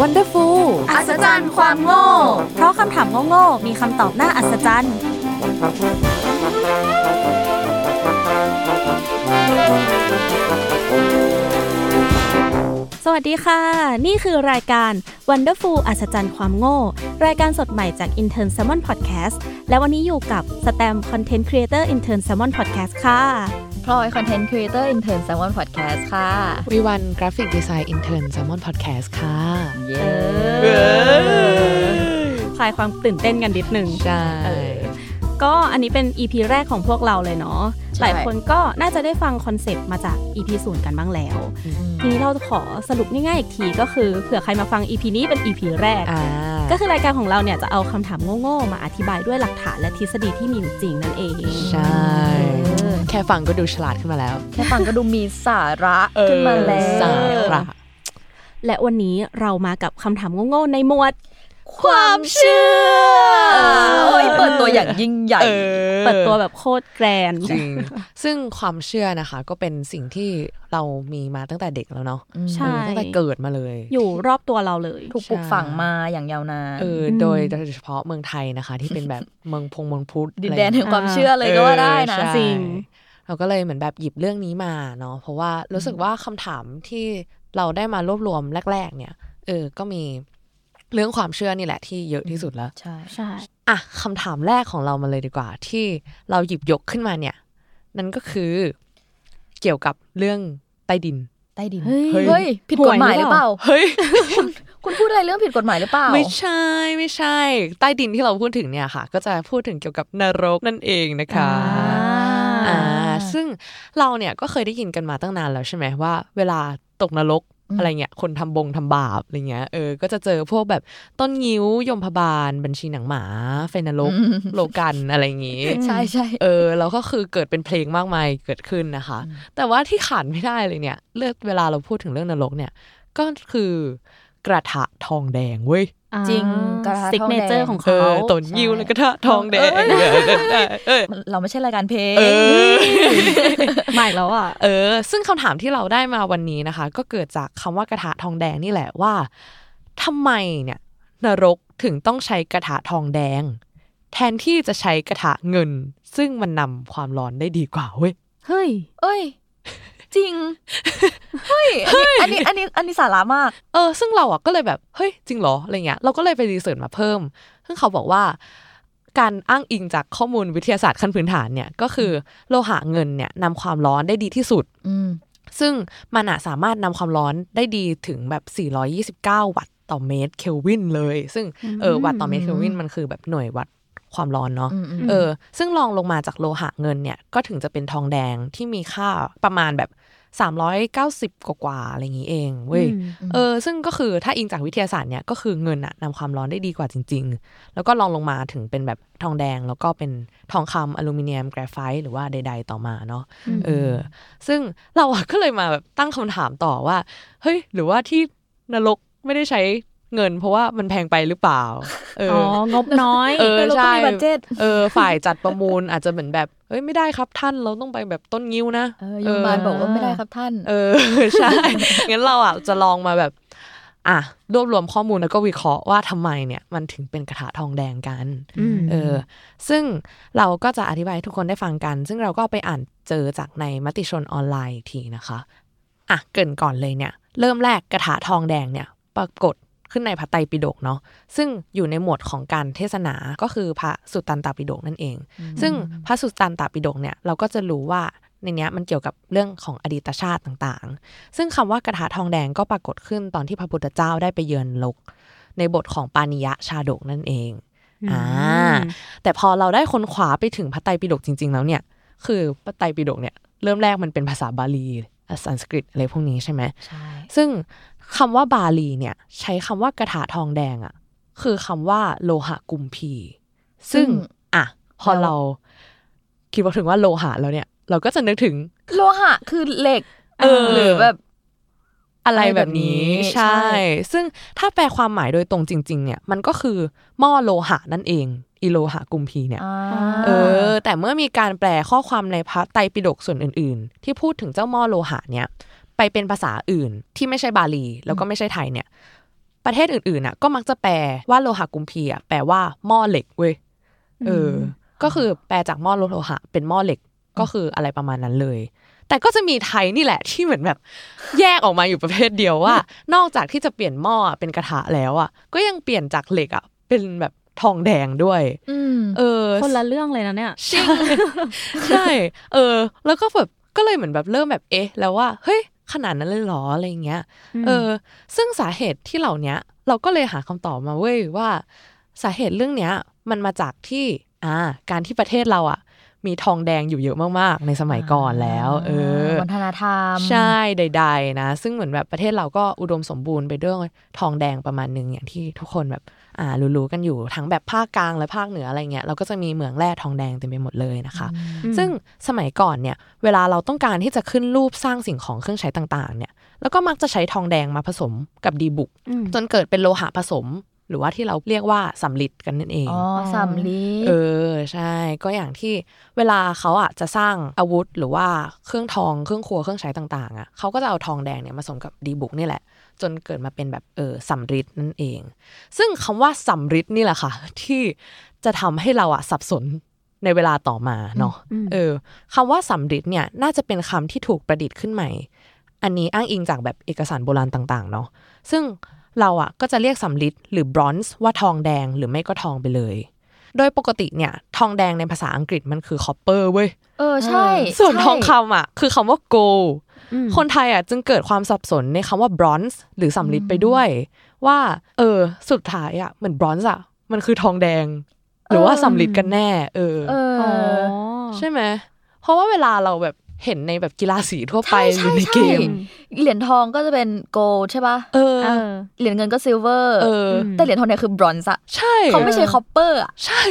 วันเดอร์ฟูลอัศจรรย์ความโง่ เพราะคำถามโง่ๆมีคำตอบน่าอัศจรรย์ สวัสดีค่ะ นี่คือรายการ Wonderful อัศจรรย์ความโง่ รายการสดใหม่จาก Intern Salmon Podcast และวันนี้อยู่กับแสตมป์ content creator Intern Salmon Podcast ค่ะ ลอย content creator Intern Salmon Podcast ค่ะวีวัน graphic design Intern Salmon Podcast ค่ะ เย้คลายความตื่นเต้นกันนิดนึง ใช่เออ ก็อันนี้เป็น EP แรกของพวกเราเลยเนาะ หลายคนก็น่าจะได้ฟัง concept มาจาก EP ศูนย์กันบ้างแล้ว ทีนี้เราจะขอสรุปง่ายๆอีกทีก็คือเผื่อใครมาฟัง EP นี้เป็น EP แรกอ่าก็คือรายการของเราเนี่ยจะเอาคำถามโง่ๆมาอธิบายด้วยหลักฐานและทฤษฎีที่มีอยู่จริงนั่นเอง ใช่ แค่ฟังก็ดูฉลาดขึ้นมาแล้ว แค่ฟังก็ดูมีสาระขึ้นมาแล้ว สาระ และวันนี้เรามากับคำถามโง่ๆในหมวด ความเชื่อโอ้ยเปิดตัวอย่างยิ่งใหญ่เปิดตัวแบบโคตรแกรนด์จริงซึ่งความเชื่อนะคะ ก็เป็นสิ่งที่เรามีมาตั้งแต่เด็กแล้วเนาะใช่เออตั้งแต่เกิดมาเลย อยู่รอบตัวเราเลย ถูกปลูกฝังมาอย่างยาวนานเออโดยโดยเฉพาะเมืองไทยนะคะ ที่เป็นแบบเมืองพงเมืองพุทธดินอะไรแดนแห่งความเชื่อเลยก็ว่าได้นะเออใช่จริงเราก็เลยเหมือนแบบหยิบเรื่องนี้มาเนาะเพราะว่ารู้สึกว่าคำถามที่เราได้มารวบรวมแรก ๆ เนี่ยเออก็มี เรื่องความเชื่อนี่แหละที่เยอะที่สุดแล้ว ใช่ใช่อะคำถามแรกของเรามาเลยดีกว่า ที่เราหยิบยกขึ้นมาเนี่ย นั่นก็คือเกี่ยวกับเรื่องใต้ดินใต้ดินเฮ้ยเฮ้ย ผิดกฎหมายหรือเปล่า เฮ้ย คุณพูดอะไรเรื่องผิดกฎหมายหรือเปล่า ไม่ใช่ไม่ใช่ ใต้ดินที่เราพูดถึงเนี่ยค่ะ ก็จะพูดถึงเกี่ยวกับนรกนั่นเองนะคะอ่าซึ่งเราเนี่ยก็เคยได้ยินกันมาตั้งนานแล้วใช่ไหมว่า เวลาตกนรก อะไรเงี้ยคนทำบงทำบาปอะไรเงี้ยเออก็จะเจอพวกแบบต้นงิ้วยมพบาล บัญชีหนังหมาไฟนรกโลกันอะไรอย่างงี้ ใช่ใช่เออแล้วก็คือเกิดเป็นเพลงมากมายเกิดขึ้นนะคะ แต่ว่าที่ขาดไม่ได้เลยเนี่ยเลือกเวลาเราพูดถึงเรื่องนรกเนี่ย ก็คือกระทะทองแดงเว้ย จริงกระทะซิกทองเนแดเจองของเอเขาอต้นงิ้วแล้วกระทะทองแดงเอ้ยเออเออเออเราไม่ใช่รายการเพลงเออใหม่แล้วอะเออ ซึ่งคำถามที่เราได้มาวันนี้นะคะ ก็เกิดจากคำว่ากระทะทองแดงนี่แหละว่าทำไมเนี่ย นรกถึงต้องใช้กระทะทองแดง แทนที่จะใช้กระทะเงิน ซึ่งมันนำความร้อนได้ดีกว่าเว้ยเฮ้ย เอ้ย จริงเฮ้ยอันนี้อันนี้อันนี้สาระมาก เออ ซึ่งเราอะก็เลยแบบเฮ้ยจริงเหรออะไรเงี้ยเราก็เลยไปรีเสิร์ชมาเพิ่ม ซึ่งเขาบอกว่า การอ้างอิงจากข้อมูลวิทยาศาสตร์ขั้นพื้นฐานเนี่ยก็คือโลหะเงินเนี่ยนำความร้อนได้ดีที่สุดอืมซึ่งมันอะสามารถนำความร้อนได้ดีถึงแบบ 429 วัตต์ต่อเมตรเคลวินเลย ซึ่งเออวัตต์ต่อเมตรเคลวินมันคือแบบหน่วยวัดความร้อนเนาะอืมอืมเออ ซึ่งลองลงมาจากโลหะเงินเนี่ย ก็ถึงจะเป็นทองแดงที่มีค่าประมาณแบบ 390 กว่าๆอะไรอย่างนี้เองเว้ยเออซึ่งก็คือถ้าอิงจากวิทยาศาสตร์เนี่ยก็คือเงินอะนำความร้อนได้ดีกว่าจริง ๆ แล้วก็ลองลงมาถึงเป็นแบบทองแดง แล้วก็เป็นทองคำอลูมิเนียม แกรไฟต์หรือว่าใด ๆ ต่อมาเนาะเออ ซึ่งเราอะก็เลยมาแบบตั้งคำถามต่อว่า เฮ้ย หรือว่าที่นรกไม่ได้ใช้ เงินเพราะว่ามันแพงไปหรือเปล่า เอออ๋อองบน้อย เออแล้วก็ใช่มีบัดเจ็ตเออ ฝ่ายจัดประมูลอาจจะเหมือนแบบเฮ้ยไม่ได้ครับท่านเราต้องไปแบบต้นงิ้วนะ เออโยมบาลบอกว่าไม่ได้ครับท่าน เออ ใช่ งั้นเราอะจะลองมาแบบ อะรวบรวมข้อมูลแล้วก็วิเคราะห์ว่าทำไมเนี่ยมันถึงเป็นกระถาทองแดงกันอืมเออ ซึ่งเราก็จะอธิบายให้ทุกคนได้ฟังกัน ซึ่งเราก็ไปอ่านเจอจากในมติชนออนไลน์อีกทีนะคะ อะเกรินก่อนเลยเนี่ย เริ่มแรกกระถาทองแดงเนี่ย ปรากฏ ขึ้นในพระไตรปิฎกเนาะซึ่งอยู่ในหมวดของการเทศนาก็คือพระสุตตันตปิฎกนั่นเอง ซึ่งพระสุตตันตปิฎกเนี่ยเราก็จะรู้ว่าในเนี้ยมันเกี่ยวกับเรื่องของอดีตชาติต่างๆ ซึ่งคำว่ากระถาทองแดงก็ปรากฏขึ้นตอนที่พระพุทธเจ้าได้ไปเยือนโลก ในบทของปานิยะชาดกนั่นเองอ่าแต่พอเราได้ค้นขวาไปถึงพระไตรปิฎกจริง ๆ แล้วเนี่ย คือพระไตรปิฎกเนี่ยเริ่มแรกมันเป็นภาษาบาลี สันสกฤตอะไรพวกนี้ใช่ไหมใช่ซึ่งคำว่าบาลีเนี่ย ใช้คำว่ากระถาทองแดงอะ่ะคือคำว่าโลหะกุมพี ซึ่งอะพอเราคิดว่าถึงว่าโลหะแล้วเนี่ย เราก็จะนึกถึง โลหะคือเหล็กเออหรือแบบอะไรแบบนี้อะไรแบบนี้ใช่ใช่ ซึ่งถ้าแปลความหมายโดยตรงจริง ๆ เนี่ย มันก็คือหม้อโลหะนั่นเอง อีโลหะกุมพีเนี่ยอ่าเออ แต่เมื่อมีการแปลข้อความในพระไตรปิฎกส่วนอื่น ๆ ที่พูดถึงเจ้าหม้อโลหะเนี่ย ไปเป็นภาษาอื่นที่ไม่ใช่บาลี แล้วก็ไม่ใช่ไทยเนี่ย ประเทศอื่นๆน่ะ ก็มักจะแปลว่าโลหะกุมพีอะแปลว่าหม้อเหล็กเว้ยเอออ ก็คือแปลจากหม้อโลหะ เป็นหม้อเหล็กก็คืออะไรประมาณนั้นเลย แต่ก็จะมีไทยนี่แหละที่เหมือนแบบ แยกออกมาอยู่ประเภทเดียวว่า นอกจากที่จะเปลี่ยนหม้อเป็นกระทะแล้วอะก็ยังเปลี่ยนจากเหล็กอะเป็นแบบ ทองแดงด้วยอืมเออ คนละเรื่องเลยนะเนี่ยใช่ใช่ เออ แล้วก็แบบก็เลยเหมือนแบบเริ่มแบบเอ๊ะ แล้วว่าเฮ้ยขนาดนั้นเลยเหรออะไรเงี้ย เออ ซึ่งสาเหตุที่เหล่าเนี้ยเราก็เลยหาคำตอบมาเว้ยว่า สาเหตุเรื่องเนี้ย มันมาจากที่อ่าการที่ประเทศเราอะ มีทองแดงอยู่เยอะมากๆ ในสมัยก่อนแล้ว เออวัฒนธรรม ใช่ใด ๆ นะ ซึ่งเหมือนแบบประเทศเราก็อุดมสมบูรณ์ไปด้วยทองแดงประมาณหนึ่งอย่างที่ทุกคนแบบอ่ารู้ๆกันอยู่ทั้งแบบภาคกลางและภาคเหนืออะไรเงี้ยเราก็จะมีเหมืองแร่ทองแดงเต็มไปหมดเลยนะคะ ซึ่งสมัยก่อนเนี่ยเวลาเราต้องการที่จะขึ้นรูปสร้างสิ่งของเครื่องใช้ต่างๆเนี่ยแล้วก็มักจะใช้ทองแดงมาผสมกับดีบุกอืมจนเกิดเป็นโลหะผสม หรือว่าที่เราเรียกว่าสำลิดกันนั่นเองอ๋อสำลีเออใช่ ก็อย่างที่เวลาเขาอะจะสร้างอาวุธหรือว่าเครื่องทองเครื่องครัวเครื่องใช้ต่างๆอะเขาก็จะเอาทองแดงเนี่ยมาผสมกับดีบุกนี่แหละ จนเกิดมาเป็นแบบเออสำริดนั่นเอง ซึ่งคำว่าสำริดนี่แหละค่ะ ที่จะทำให้เราอะสับสนในเวลาต่อมาเนาะอืมเออคำว่าสำริดเนี่ยน่าจะเป็นคำที่ถูกประดิษฐ์ขึ้นใหม่ อันนี้อ้างอิงจากแบบเอกสารโบราณต่าง ๆ เนาะซึ่ง เราอะก็จะเรียกสำริดหรือบรอนซ์ว่าทองแดงหรือไม่ก็ทองไปเลย โดยปกติเนี่ยทองแดงในภาษาอังกฤษมันคือ copper เว้ย เออใช่ ส่วนใช่ทองคำอะคือคำว่า gold อืมคนไทยอะจึงเกิดความสับสนในคำว่าบรอนซ์หรือสำริดไปด้วย ว่า เออ สุดท้ายอะเหมือนบรอนซ์อะมันคือทองแดง หรือว่าสำริดกันแน่ เออเอออ๋อใช่ไหมเพราะว่าเวลาเราแบบ เห็นในแบบกีฬาสีทั่วไปใช่หรือในใช่เกม เหรียญทองก็จะเป็น goldใช่ป่ะเออเออเหรียญเงินก็ silver เออแต่เหรียญทองเนี่ยคือบรอนซ์อะใช่เขาไม่ใช่ cop per อะใช่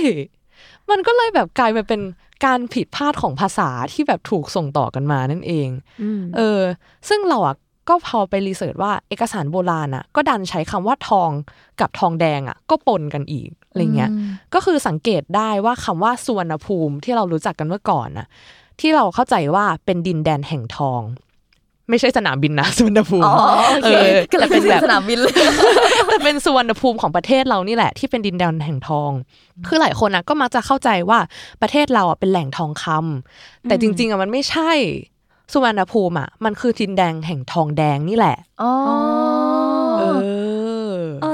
มันก็เลยแบบกลายมาเป็นการผิดพลาดของภาษาที่แบบถูกส่งต่อกันมานั่นเองอืมเออ ซึ่งเราอะก็พอไป research ว่าเอกสารโบราณอะก็ดันใช้คำว่าทองกับทองแดงอะก็ปนกันอีกอะไรเงี้ย ก็คือสังเกตได้ว่าคำว่าสุวรรณภูมิที่เรารู้จักกันเมื่อก่อนน่ะ ที่เราเข้าใจว่าเป็นดินแดนแห่งทอง ไม่ใช่สนามบินนะสุวรรณภูมิอ๋อโอเคเออก็เลยแต่เป็เป็นนแบบสนามบินเลยแต่เป็นสุวรรณภูมิของประเทศเรานี่แหละ ที่เป็นดินแดนแห่งทอง คือหลายคนนะก็มักจะเข้าใจว่าประเทศเราอะเป็นแหล่งทองคำแต่จริง ๆอะมันไม่ใช่สุวรรณภูมิอะมันคือดินแดนแห่งทองแดงนี่แหละอ๋อเออเออ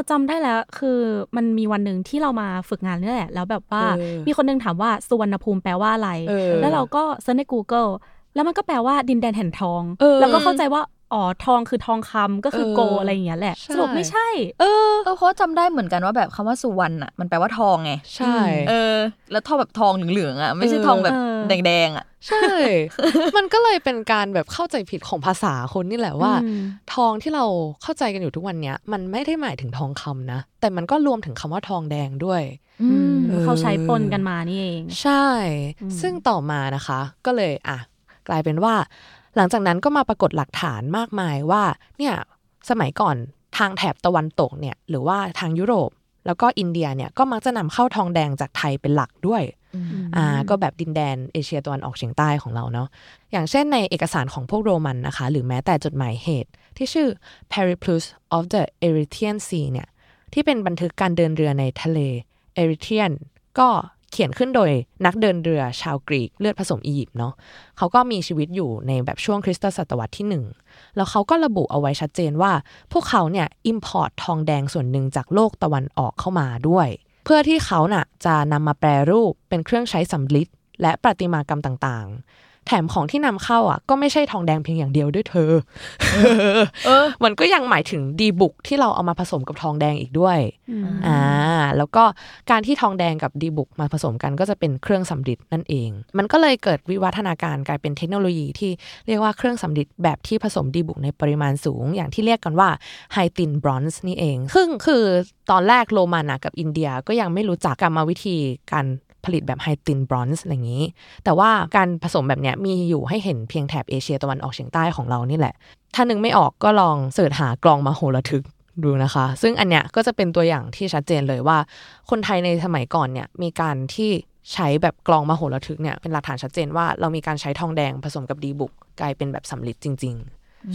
จำได้แล้ว คือมันมีวันหนึ่งที่เรามาฝึกงานนี่แหละ แล้วแบบว่าเออมีคนหนึงถามว่าสุวรรณภูมิแปลว่าอะไรเออแล้วเราก็เซิร์ชใน Google แล้วมันก็แปลว่าดินแดนแห่งทองเออแล้วก็เข้าใจว่า อ๋อทองคือทองคำก็คือเออโกอะไรอย่างเงี้ยแหละใช่สรุปไม่ใช่ เออเออเพราะจำได้เหมือนกันว่าแบบคำว่าสุวรรณอะมันแปลว่าทองไงใช่เออ แล้วทองแบบทองเหลืองๆอะไม่ใช่ทองแบบเออแดงๆอะใช่ มันก็เลยเป็นการแบบเข้าใจผิดของภาษาคนนี่แหละว่าอืมทองที่เราเข้าใจกันอยู่ทุกวันเนี้ย มันไม่ได้หมายถึงทองคำนะ แต่มันก็รวมถึงคำว่าทองแดงด้วยอืมเออเขาใช้ปนกันมานี่เอง ใช่อืมซึ่งต่อมานะคะ ก็เลยอะกลายเป็นว่า หลังจากนั้นก็มาปรากฏหลักฐานมากมายว่าเนี่ยสมัยก่อนทางแถบตะวันตกเนี่ยหรือว่าทางยุโรป แล้วก็อินเดียเนี่ยก็มักจะนำเข้าทองแดงจากไทยเป็นหลักด้วยอ่าก็แบบดินแดนเอเชียตะวันออกเฉียงใต้ของเราเนาะอย่างเช่นในเอกสารของพวกโรมันนะคะ หรือแม้แต่จดหมายเหตุ ที่ชื่อ Periplus of the Erythraean Sea เนี่ยที่เป็นบันทึกการเดินเรือในทะเลเอริเทรียนก็ เขียนขึ้นโดยนักเดินเรือชาวกรีกเลือดผสมอียิปต์เนาะเขาก็มีชีวิตอยู่ในแบบช่วงคริสตศตวรรษที่หนึ่งแล้วเขาก็ระบุเอาไว้ชัดเจนว่า พวกเขาเนี่ย import ทองแดงส่วนหนึ่งจากโลกตะวันออกเข้ามาด้วย เพื่อที่เขาน่ะจะนำมาแปรรูปเป็นเครื่องใช้สำริดและประติมากรรมต่างๆ แถมของที่นำเข้าอะก็ไม่ใช่ทองแดงเพียงอย่างเดียวด้วยเธอ เออ มันก็ยังหมายถึงดีบุกที่เราเอามาผสมกับทองแดงอีกด้วย อ่า แล้วก็การที่ทองแดงกับดีบุกมาผสมกันก็จะเป็นเครื่องสำริดนั่นเอง มันก็เลยเกิดวิวัฒนาการกลายเป็นเทคโนโลยีที่เรียกว่าเครื่องสำริดแบบที่ผสมดีบุกในปริมาณสูง อย่างที่เรียกกันว่า high-tin bronze นี่เองซึ่งคือตอนแรกโรมันอะกับอินเดียก็ยังไม่รู้จักกรรมวิธีการ ผลิตแบบไฮตินบรอนซ์อะไรอย่างนี้ แต่ว่าการผสมแบบเนี้ยมีอยู่ให้เห็นเพียงแถบเอเชียตะวันออกเฉียงใต้ของเรานี่แหละ ถ้านึกไม่ออกก็ลองเสิร์ชหากลองมาโหระทึกดูนะคะ ซึ่งอันเนี้ยก็จะเป็นตัวอย่างที่ชัดเจนเลยว่า คนไทยในสมัยก่อนเนี่ยมีการที่ใช้แบบกลองมโหระทึกเนี่ยเป็นหลักฐานชัดเจนว่าเรามีการใช้ทองแดงผสมกับดีบุกกลายเป็นแบบสำลิดจริง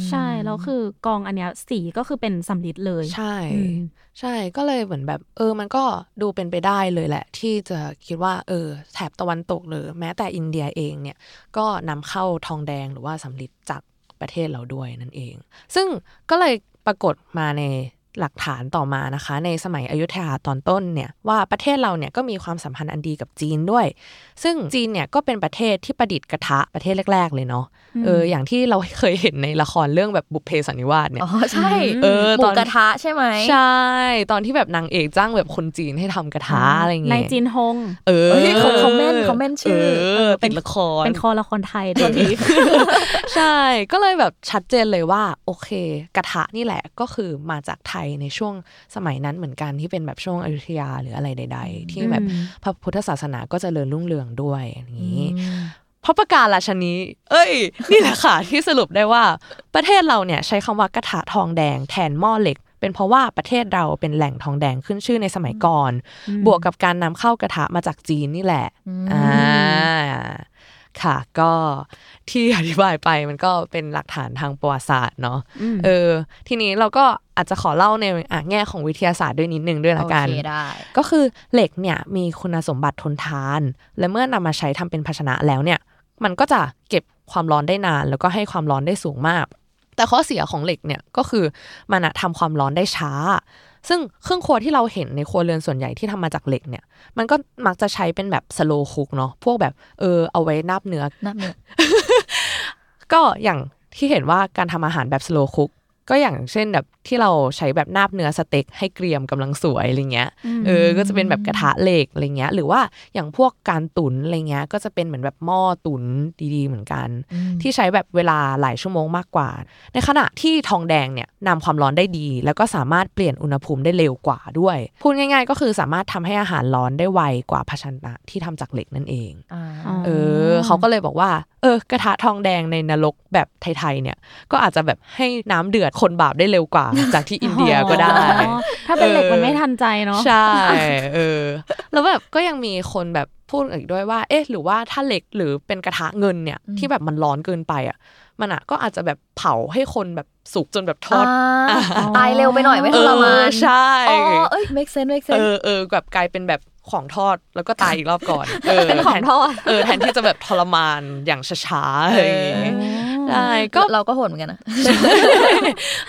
ใช่แล้วคือกองอันเนี้ยสีก็คือเป็นสำลิดเลยๆใช่อืมใช่ก็เลยเหมือนแบบ เออ มันก็ดูเป็นไปได้เลยแหละ ที่จะคิดว่า เออ แถบตะวันตกหรือแม้แต่อินเดียเองเนี่ย ก็นำเข้าทองแดงหรือว่าสำลิดจากประเทศเราด้วยนั่นเอง ซึ่งก็เลยปรากฏมาใน หลักฐานต่อมานะคะ ในสมัยอยุธยาตอนต้นเนี่ยว่าประเทศเราเนี่ยก็มีความสัมพันธ์อันดีกับจีนด้วย ซึ่งจีนเนี่ยก็เป็นประเทศที่ประดิษฐ์กระทะประเทศแรก ๆ เลยเนาะเอออย่างที่เราเคยเห็นในละครเรื่องแบบบุพเพสันนิวาสเนี่ยอ๋อใช่เออหมูตอนกระทะใช่ไหมใช่ ตอนที่แบบนางเอกจ้างแบบคนจีนให้ทำกระทะอะไรเงี้ยในจีนฮงเออเฮ้ยเขาเขาแม่นเขาแม่นชื่อเออติดละครเป็นคอละครไทยด้วยดีใช่ก็เลยแบบชัดเจนเลยว่าโอเค กระทะนี่แหละก็คือมาจากไทยในช่วงสมัยนั้นเหมือนกันที่เป็นแบบช่วงอยุธยาหรืออะไรใด ๆ ที่แบบอืมพระพุทธศาสนาก็เจริญรุ่งเรืองด้วยอย่างนี้เพราะประการราชนีเอ้ย นี่แหละค่ะ ที่สรุปได้ว่าประเทศเราเนี่ยใช้คำว่ากระทะทองแดงแทนหม้อเหล็ก เป็นเพราะว่าประเทศเราเป็นแหล่งทองแดงขึ้นชื่อในสมัยก่อน บวกกับการนำเข้ากระทะมาจากจีนนี่แหละ อ่า ค่ะ ก็ที่อธิบายไปมันก็เป็นหลักฐานทางประวัติศาสตร์เนาะเออ ทีนี้เราก็อาจจะขอเล่าในอะแง่ของวิทยาศาสตร์ด้วยนิดนึงด้วยละกันโอเคได้ก็คือเหล็กเนี่ยมีคุณสมบัติทนทาน และเมื่อนำมาใช้ทำเป็นภาชนะแล้วเนี่ย มันก็จะเก็บความร้อนได้นาน แล้วก็ให้ความร้อนได้สูงมาก แต่ข้อเสียของเหล็กเนี่ยก็คือมันอะทำความร้อนได้ช้า ซึ่งเครื่องครัวที่เราเห็นในครัวเรือนส่วนใหญ่ที่ทำมาจากเหล็กเนี่ย มันก็มักจะใช้เป็นแบบสโลคุกเนาะพวกแบบเออเอาไว้นาบเนื้อนับเนี่ยก็อย่างที่เห็นว่าการทำอาหารแบบสโลคุกก็อย่างเช่นแบบที่เราใช้แบบนาบเนื้อสเต็กให้เกรียมกำลังสวยอะไรเงี้ยเออก็จะเป็นแบบกระทะเหล็กอะไรเงี้ย หรือว่าอย่างพวกการตุ๋นอะไรเงี้ยก็จะเป็นเหมือนแบบหม้อตุ๋นดีๆ เหมือนกัน ที่ใช้แบบเวลาหลายชั่วโมงมากกว่า ในขณะที่ทองแดงเนี่ยนำความร้อนได้ดี แล้วก็สามารถเปลี่ยนอุณหภูมิได้เร็วกว่าด้วย พูดง่าย ๆ ก็คือสามารถทำให้อาหารร้อนได้ไวกว่าภาชนะที่ทำจากเหล็กนั่นเองอ่าเออเขาก็เลยบอกว่า เออกระทะทองแดงในนรกแบบไทยๆเนี่ยก็อาจจะแบบให้น้ำเดือดคนบาปได้เร็วกว่าจากที่อินเดียก็ได้อ๋อถ้าเป็นเหล็กมันไม่ทันใจเนาะใช่เออแล้วแบบก็ยังมีคนแบบพูดอีกด้วยว่า เอ๊ะ หรือว่าถ้าเหล็กหรือเป็นกระทะเงินเนี่ยที่แบบมันร้อนเกินไปอะมันอะก็อาจจะแบบเผาให้คนแบบสุกจนแบบทอดอ่าตายเร็วไปหน่อยไม่ทรมานเออใช่อ๋อเอ้ย make sense make เอ sense อเออแบบกลายเป็นแบบของทอดแล้วก็ตายอีกรอบก่อนเออเป็นของทอดเออแทนที่จะแบบทรมานอย่างช้าๆอะไรอย่างงี้ใช่ก็ก็เราก็โหดเหมือนกันนะ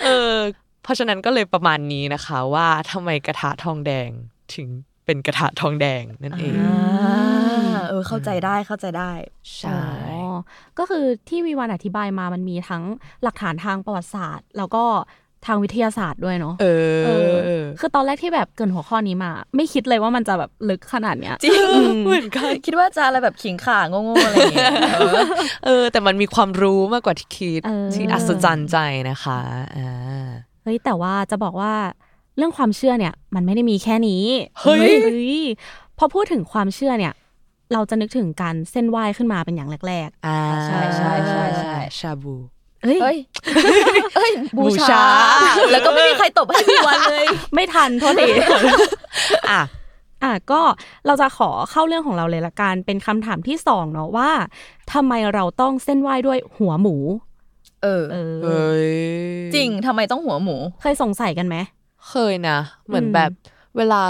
เออ เพราะฉะนั้นก็เลยประมาณนี้นะคะว่าทำไมกระทะทองแดงถึงเป็นกระทะทองแดงนั่นเองอ่าเออเข้าใจได้เข้าใจได้ ใช่อ๋อก็คือที่วิวันอธิบายมามันมีทั้งหลักฐานทางประวัติศาสตร์ แล้วก็ทางวิทยาศาสตร์ด้วยเนาะเอเอออคือตอนแรกที่แบบเกรินหัวข้อนี้มา ไม่คิดเลยว่ามันจะแบบลึกขนาดเนี้ยจริงเหมือนกันคิดว่าจะอะไรแบบขิงข่าโง่ๆอะไรอย่างเงี้ยเออเออแต่มันมีความรู้มากกว่าที่คิดเออที่อัศจรรย์ใจนะคะอ่า เฮ้ยแต่ว่าจะบอกว่าเรื่องความเชื่อเนี่ย มันไม่ได้มีแค่นี้ เฮ้ยยพอพูดถึงความเชื่อเนี่ย เราจะนึกถึงการเส้นไหว้ขึ้นมาเป็นอย่างแรกอ่าใช่ใช่ใช่ใช่ชาบูเฮ้ยเอ้ย บูบูชาชา แล้วก็ไม่มีใครตบให้พี่วันเลย ไม่ทันโทษทีอะ อะก็เราจะขอเข้าเรื่องของเราเลยละกัน เป็นคำถามที่สองเนาะว่าทำไมเราต้องเส้นไหว้ด้วยหัวหมู เออเออเฮ้ยจริงทำไมต้องหัวหมู เคยสงสัยกันไหมเคยนะ เหมือนอืมแบบเวลา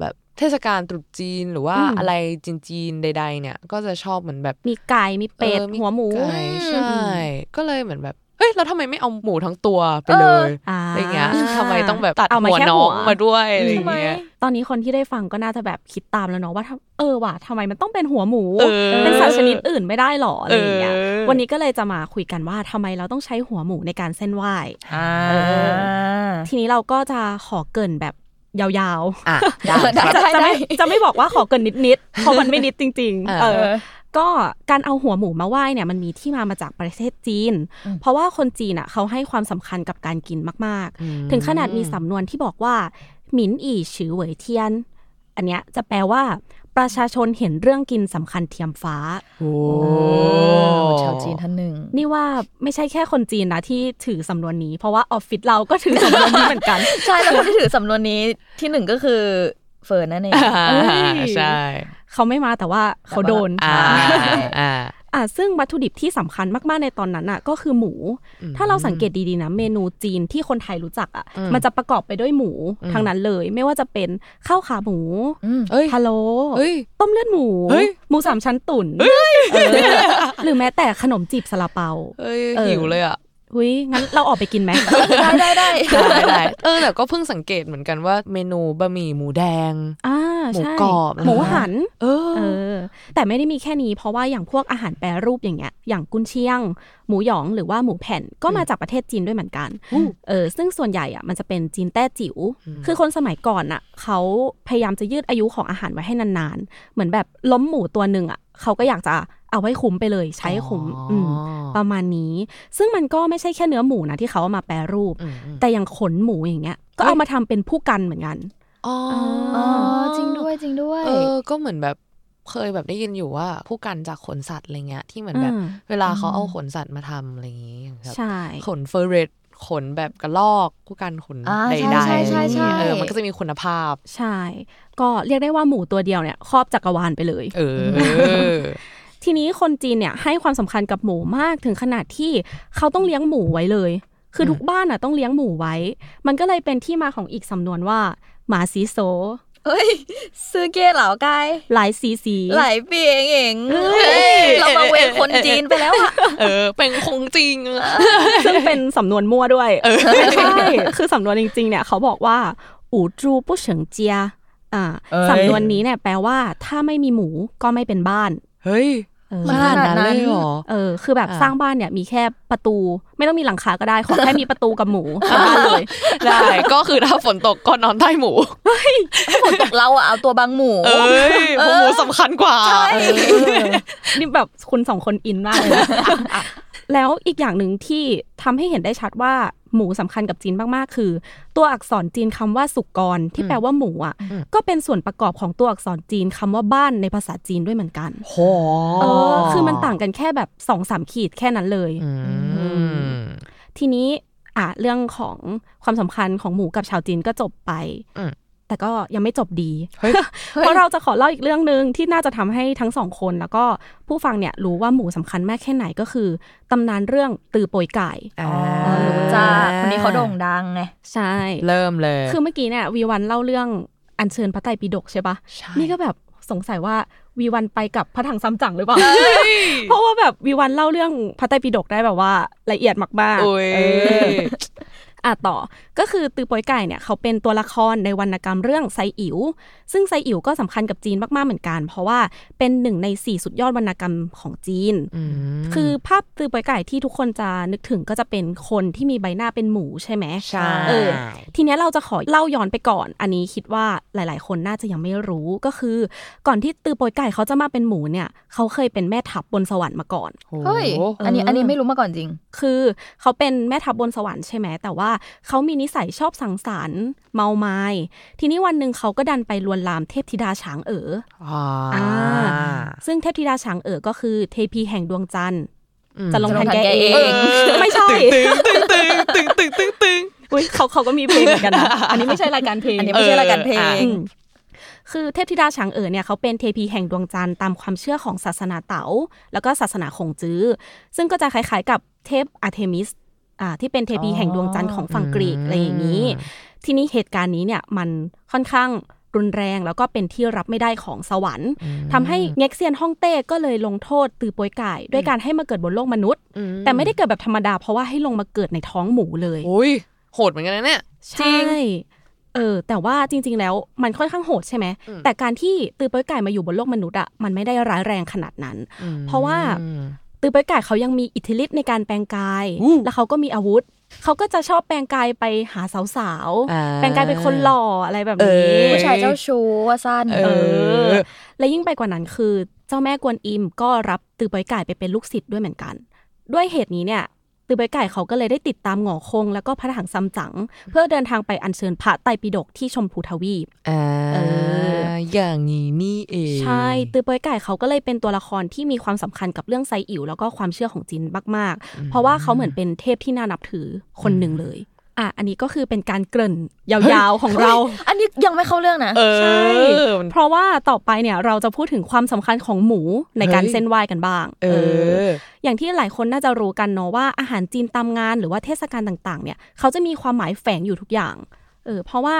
แบบเทศกาลตรุษจีนหรือว่าอืมอะไรจีนๆใด ๆ เนี่ย ก็จะชอบเหมือนแบบมีไก่มีเป็ดออหัวหมูไก่ใช่ ก็เลยเหมือนแบบ เฮ้ยแล้วทำไมไม่เอาหมูทั้งตัวไปเลยอ่าอะไรเงี้ยทำไมต้องแบบตัดเอามาหัวแค่น้องหัวมาด้วยอะไรเงี้ยตอนนี้คนที่ได้ฟังก็น่าจะแบบคิดตามแล้วเนาะว่าทำเออว่ะทำไมมันต้องเป็นหัวหมูเออเป็นสัตว์ชนิดอื่นไม่ได้หรออะไรอย่างเงี้ยเออวันนี้ก็เลยจะมาคุยกันว่าทำไมเราต้องใช้หัวหมูในการเส้นไหว้อ่าทีนี้เราก็จะขอเกรินแบบยาวๆอะได้ได้จะได้จะได้ไม่จะไม่บอกว่าขอเกินนิดๆเพราะมันไม่นิดจริงเออๆเออ ก็การเอาหัวหมูมาไหว้เนี่ยมันมีที่มามาจากประเทศจีน เพราะว่าคนจีนอะเขาให้ความสำคัญกับการกินมากๆ ถึงขนาดมีสำนวนที่บอกว่าหมินอีฉือเหวยเทียน อันเนี้ยจะแปลว่า ประชาชนเห็นเรื่องกินสำคัญเทียมฟ้าโอ้ชาวจีนท่านหนึ่ง นี่ว่าไม่ใช่แค่คนจีนนะที่ถือสำนวนนี้ เพราะว่าออฟฟิศเราก็ถือสำนวนนี้เหมือนกัน ใช่แล้วคนที่ถือสำนวนนี้ที่หนึ่งก็คือเฟิร์นนั่นเองอ่าใช่ เขาไม่มาแต่ว่าเขาโดนอ่าอ่าอะซึ่งวัตถุดิบที่สำคัญมากๆในตอนนั้นอะก็คือหมู ถ้าเราสังเกตดีๆนะเมนูจีนที่คนไทยรู้จักอะอืมมันจะประกอบไปด้วยหมูอืมทั้งนั้นเลย ไม่ว่าจะเป็นข้าวขาหมูอืมเอ้ยพะโล้เฮ้ยต้มเลือดหมูเฮ้ยหมูสามชั้นตุ๋นเออหรือแม้แต่ขนมจีบซาลาเปาเฮ้ยเออหิวเลยอะ หุยงั้นเราออกไปกินไหมได้ได้ได้ได้ได้เออแต่ก็เพิ่งสังเกตเหมือนกันว่าเมนูบะหมี่หมูแดงอ่าหมูใช่กรอบหมูหันเออเออ แต่ไม่ได้มีแค่นี้เพราะว่าอย่างพวกอาหารแปรรูปอย่างเงี้ย อย่างกุนเชียง หมูหยองหรือว่าหมูแผ่นก็มาจากประเทศจีนด้วยเหมือนกันเออซึ่งส่วนใหญ่อะมันจะเป็นจีนแต้จิ๋วคือคนสมัยก่อนอะเขาพยายามจะยืดอายุของอาหารไว้ให้นานๆ เหมือนแบบล้มหมูตัวหนึ่งอะเขาก็อยากจะ เอาไว้คุ้มไปเลยใช้ให้คุ้มอ๋อมประมาณนี้ ซึ่งมันก็ไม่ใช่แค่เนื้อหมูนะที่เขาเอามาแปรรูปอืมอืมแต่อย่างขนหมูอย่างเงี้ย ก็เอามาทำเป็นผู้กันเหมือนกันอ๋ออ๋อจริงด้วยจริงด้วยเออก็เหมือนแบบเคยแบบได้ยินอยู่ว่าผู้กันจากขนสัตว์อะไรเงี้ยที่เหมือนแบบอืมเวลาเขาเอาขนสัตว์มาทำอะไรอย่างงี้อย่างแบบใช่ขนเฟอร์เรตขนแบบกระลอกผู้กันขนอ่าใดใช่ๆใช่ใช่ใช่เออมันก็จะมีคุณภาพ ใช่ ก็เรียกได้ว่าหมูตัวเดียวเนี่ยครอบจักรวาลไปเลย เออ ทีนี้คนจีนเนี่ยให้ความสำคัญกับหมูมากถึงขนาดที่เขาต้องเลี้ยงหมูไว้เลย คือทุกบ้านอะต้องเลี้ยงหมูไว้ มันก็เลยเป็นที่มาของอีกสำนวนว่าหมาซีโซเอ้ยซื้อเก้เหล่ากายหลายสีสีหลายปีเองเองเอ้ยเฮ้ยเรามาเวคนจีนไปแล้วอะเออ เป็นคงจริงอะซึ่งเป็นสำนวนมั่วด้วยใช่คือสำนวนจริง ๆ เนี่ยเขาบอกว่าอูจูปุ้เฉิงเจียอ่าเอ้ยสำนวนนี้เนี่ยแปลว่า ถ้าไม่มีหมูก็ไม่เป็นบ้าน เฮ้ยเออ มันขนาดนั้นเลยเหรอเออ คือแบบอ่าสร้างบ้านเนี่ยมีแค่ประตู ไม่ต้องมีหลังคาก็ได้ ขอแค่มีประตูกับหมูก็ได้เลยได้ ก็คือถ้าฝนตกก็นอนใต้หมูฝนตกเราอะเอาตัวบังหมู เอ้ยเพราะหมูสำคัญกว่าใช่เออนี่แบบคุณสองคนอินมากเลยนะแล้วอีกอย่างหนึ่งที่ทำให้เห็นได้ชัดว่า หมูสำคัญกับจีนมากๆ คือ ตัวอักษรจีนคำว่าสุกรที่แปลว่าหมูอะอืมก็เป็นส่วนประกอบของตัวอักษรจีนคำว่าบ้านในภาษาจีนด้วยเหมือนกันโหเออคือมันต่างกันแค่แบบสองสามขีดแค่นั้นเลยอืมทีนี้อะเรื่องของความสำคัญของหมูกับชาวจีนก็จบไปอืม แต่ก็ยังไม่จบดีเฮ้ยเพราะเราจะขอเล่าอีกเรื่องหนึ่งที่น่าจะทำให้ทั้งสองคน แล้วก็ผู้ฟังเนี่ยรู้ว่าหมูสำคัญมากแค่ไหนก็คือตำนานเรื่องตือโปยไก่อ่าอ๋อรู้จ้าคนนี้เขาโด่งดังไงใช่ เริ่มเลย คือเมื่อกี้เนี่ยวีวันเล่าเรื่องอัญเชิญพระไตรปิฎกใช่ปะใช่นี่ก็แบบสงสัยว่าวีวันไปกับพระถังซัมจั๋งหรือเปล่า เพราะว่าแบบวีวันเล่าเรื่องพระไตรปิฎกได้แบบว่าละเอียดมากๆโอ้ยเอออะต่อก็คือตือโปยไก่เนี่ยเขาเป็นตัวละครในวรรณกรรมเรื่องไซอิ๋วซึ่งไซอิ๋วก็สำคัญกับจีนมากๆเหมือนกัน เพราะว่าเป็นหนึ่งในสี่สุดยอดวรรณกรรมของจีนมคือภาพตือโปยไก่ที่ทุกคนจะนึกถึงก็จะเป็นคนที่มีใบหน้าเป็นหมูใช่ไหมใช่เออทีเนี้ยเราจะขอเล่าย้อนไปก่อน อันนี้คิดว่าหลาย ๆ คนน่าจะยังไม่รู้ก็คือ ก่อนที่ตือโปยไก่เขาจะมาเป็นหมูเนี่ยเขาเคยเป็นแม่ทัพบนสวรรค์มาก่อนเฮ้ยอันนี้อันนี้ไม่รู้มาก่อนจริง คือเขาเป็นแม่ทัพบนสวรรค์ใช่ไหมแต่ว่าเขามีนิสัยชอบสังสรรค์เมาไม้ทีนี้วันหนึ่งเขาก็ดันไปลวนลามเทพธิดาช้างเอ๋ออ่าอ่าซึ่งเทพธิดาช้างเอ๋อก็คือเทพีแห่งดวงจันทร์จะลงทัณฑ์แกจะลงทันแกเองไม่ใช่ตึงตึงตึงตึงตึงตึงตึงอุ้ยเขาเขาก็มีเพลงเหมือนกันนะอันนี้ไม่ใช่รายการเพลงอันนี้ไม่ใช่รายการเพลงอืมคือเทพธิดาฉางเอ๋อเนี่ยเขาเป็นเทพีแห่งดวงจันทร์ตามความเชื่อของศาสนาเต๋าแล้วก็ศาสนาคงจื้อ ซึ่งก็จะคล้ายๆกับเทพอาร์เทมิสอ่า ที่เป็นเทพีแห่งดวงจันทร์ของฝั่งกรีกอะไรอย่างนี้ ทีนี้เหตุการณ์นี้เนี่ยมันค่อนข้างรุนแรงแล้วก็เป็นที่รับไม่ได้ของสวรรค์ทำให้เง็กเซียนฮ่องเต้ก็เลยลงโทษตือโปยก่ายด้วยการให้มาเกิดบนโลกมนุษย์ แต่ไม่ได้เกิดแบบธรรมดาเพราะว่าให้ลงมาเกิดในท้องหมูเลยโอ้ยโหดเหมือนกันนะเนี่ยใช่เออแต่ว่าจริง ๆ แล้วมันค่อนข้างโหดใช่ไหมแต่การที่ตือโป้ยไก่มาอยู่บนโลกมนุษย์อะมันไม่ได้ร้ายแรงขนาดนั้น เพราะว่า ตือโป้ยไก่เขายังมีอิทธิฤทธิ์ในการแปลงกายอู้แล้วเขาก็มีอาวุธ เขาก็จะชอบแปลงกายไปหาสาวอ่าๆแปลงกายเป็นคนหล่ออะไรแบบเอนี้อผู้ชายเจ้าชู้ว่าสั้นเอเอออ และยิ่งไปกว่านั้นคือ เจ้าแม่กวนอิมก็รับตือโป้ยไก่ไปเป็นลูกศิษย์ด้วยเหมือนกัน ด้วยเหตุนี้เนี่ย ตือโป้ยไก่เขาก็เลยได้ติดตามหงอคง แล้วก็พระถังซัมจั๋งเพื่อเดินทางไปอัญเชิญพระไตรปิฎกที่ชมพูทวีปอ่าเอออย่างนี้นี่เองใช่ตือโป้ยไก่เขาก็เลยเป็นตัวละครที่มีความสำคัญกับเรื่องไซอิ๋วแล้วก็ความเชื่อของจีนมาก ๆ เพราะว่าเขาเหมือนเป็นเทพที่น่านับถือคนหนึ่งเลย อะอันนี้ก็คือเป็นการเกริ่นยาวๆของเรา อันนี้ยังไม่เข้าเรื่องนะเออใช่มันเพราะว่าต่อไปเนี่ยเราจะพูดถึงความสำคัญของหมูในการเฮ้ยเส้นไหว้กันบ้าง เออ อย่างที่หลายคนน่าจะรู้กันเนาะว่าอาหารจีนตามงานหรือว่าเทศกาลต่างๆ เนี่ยเขาจะมีความหมายแฝงอยู่ทุกอย่าง เออ เพราะว่า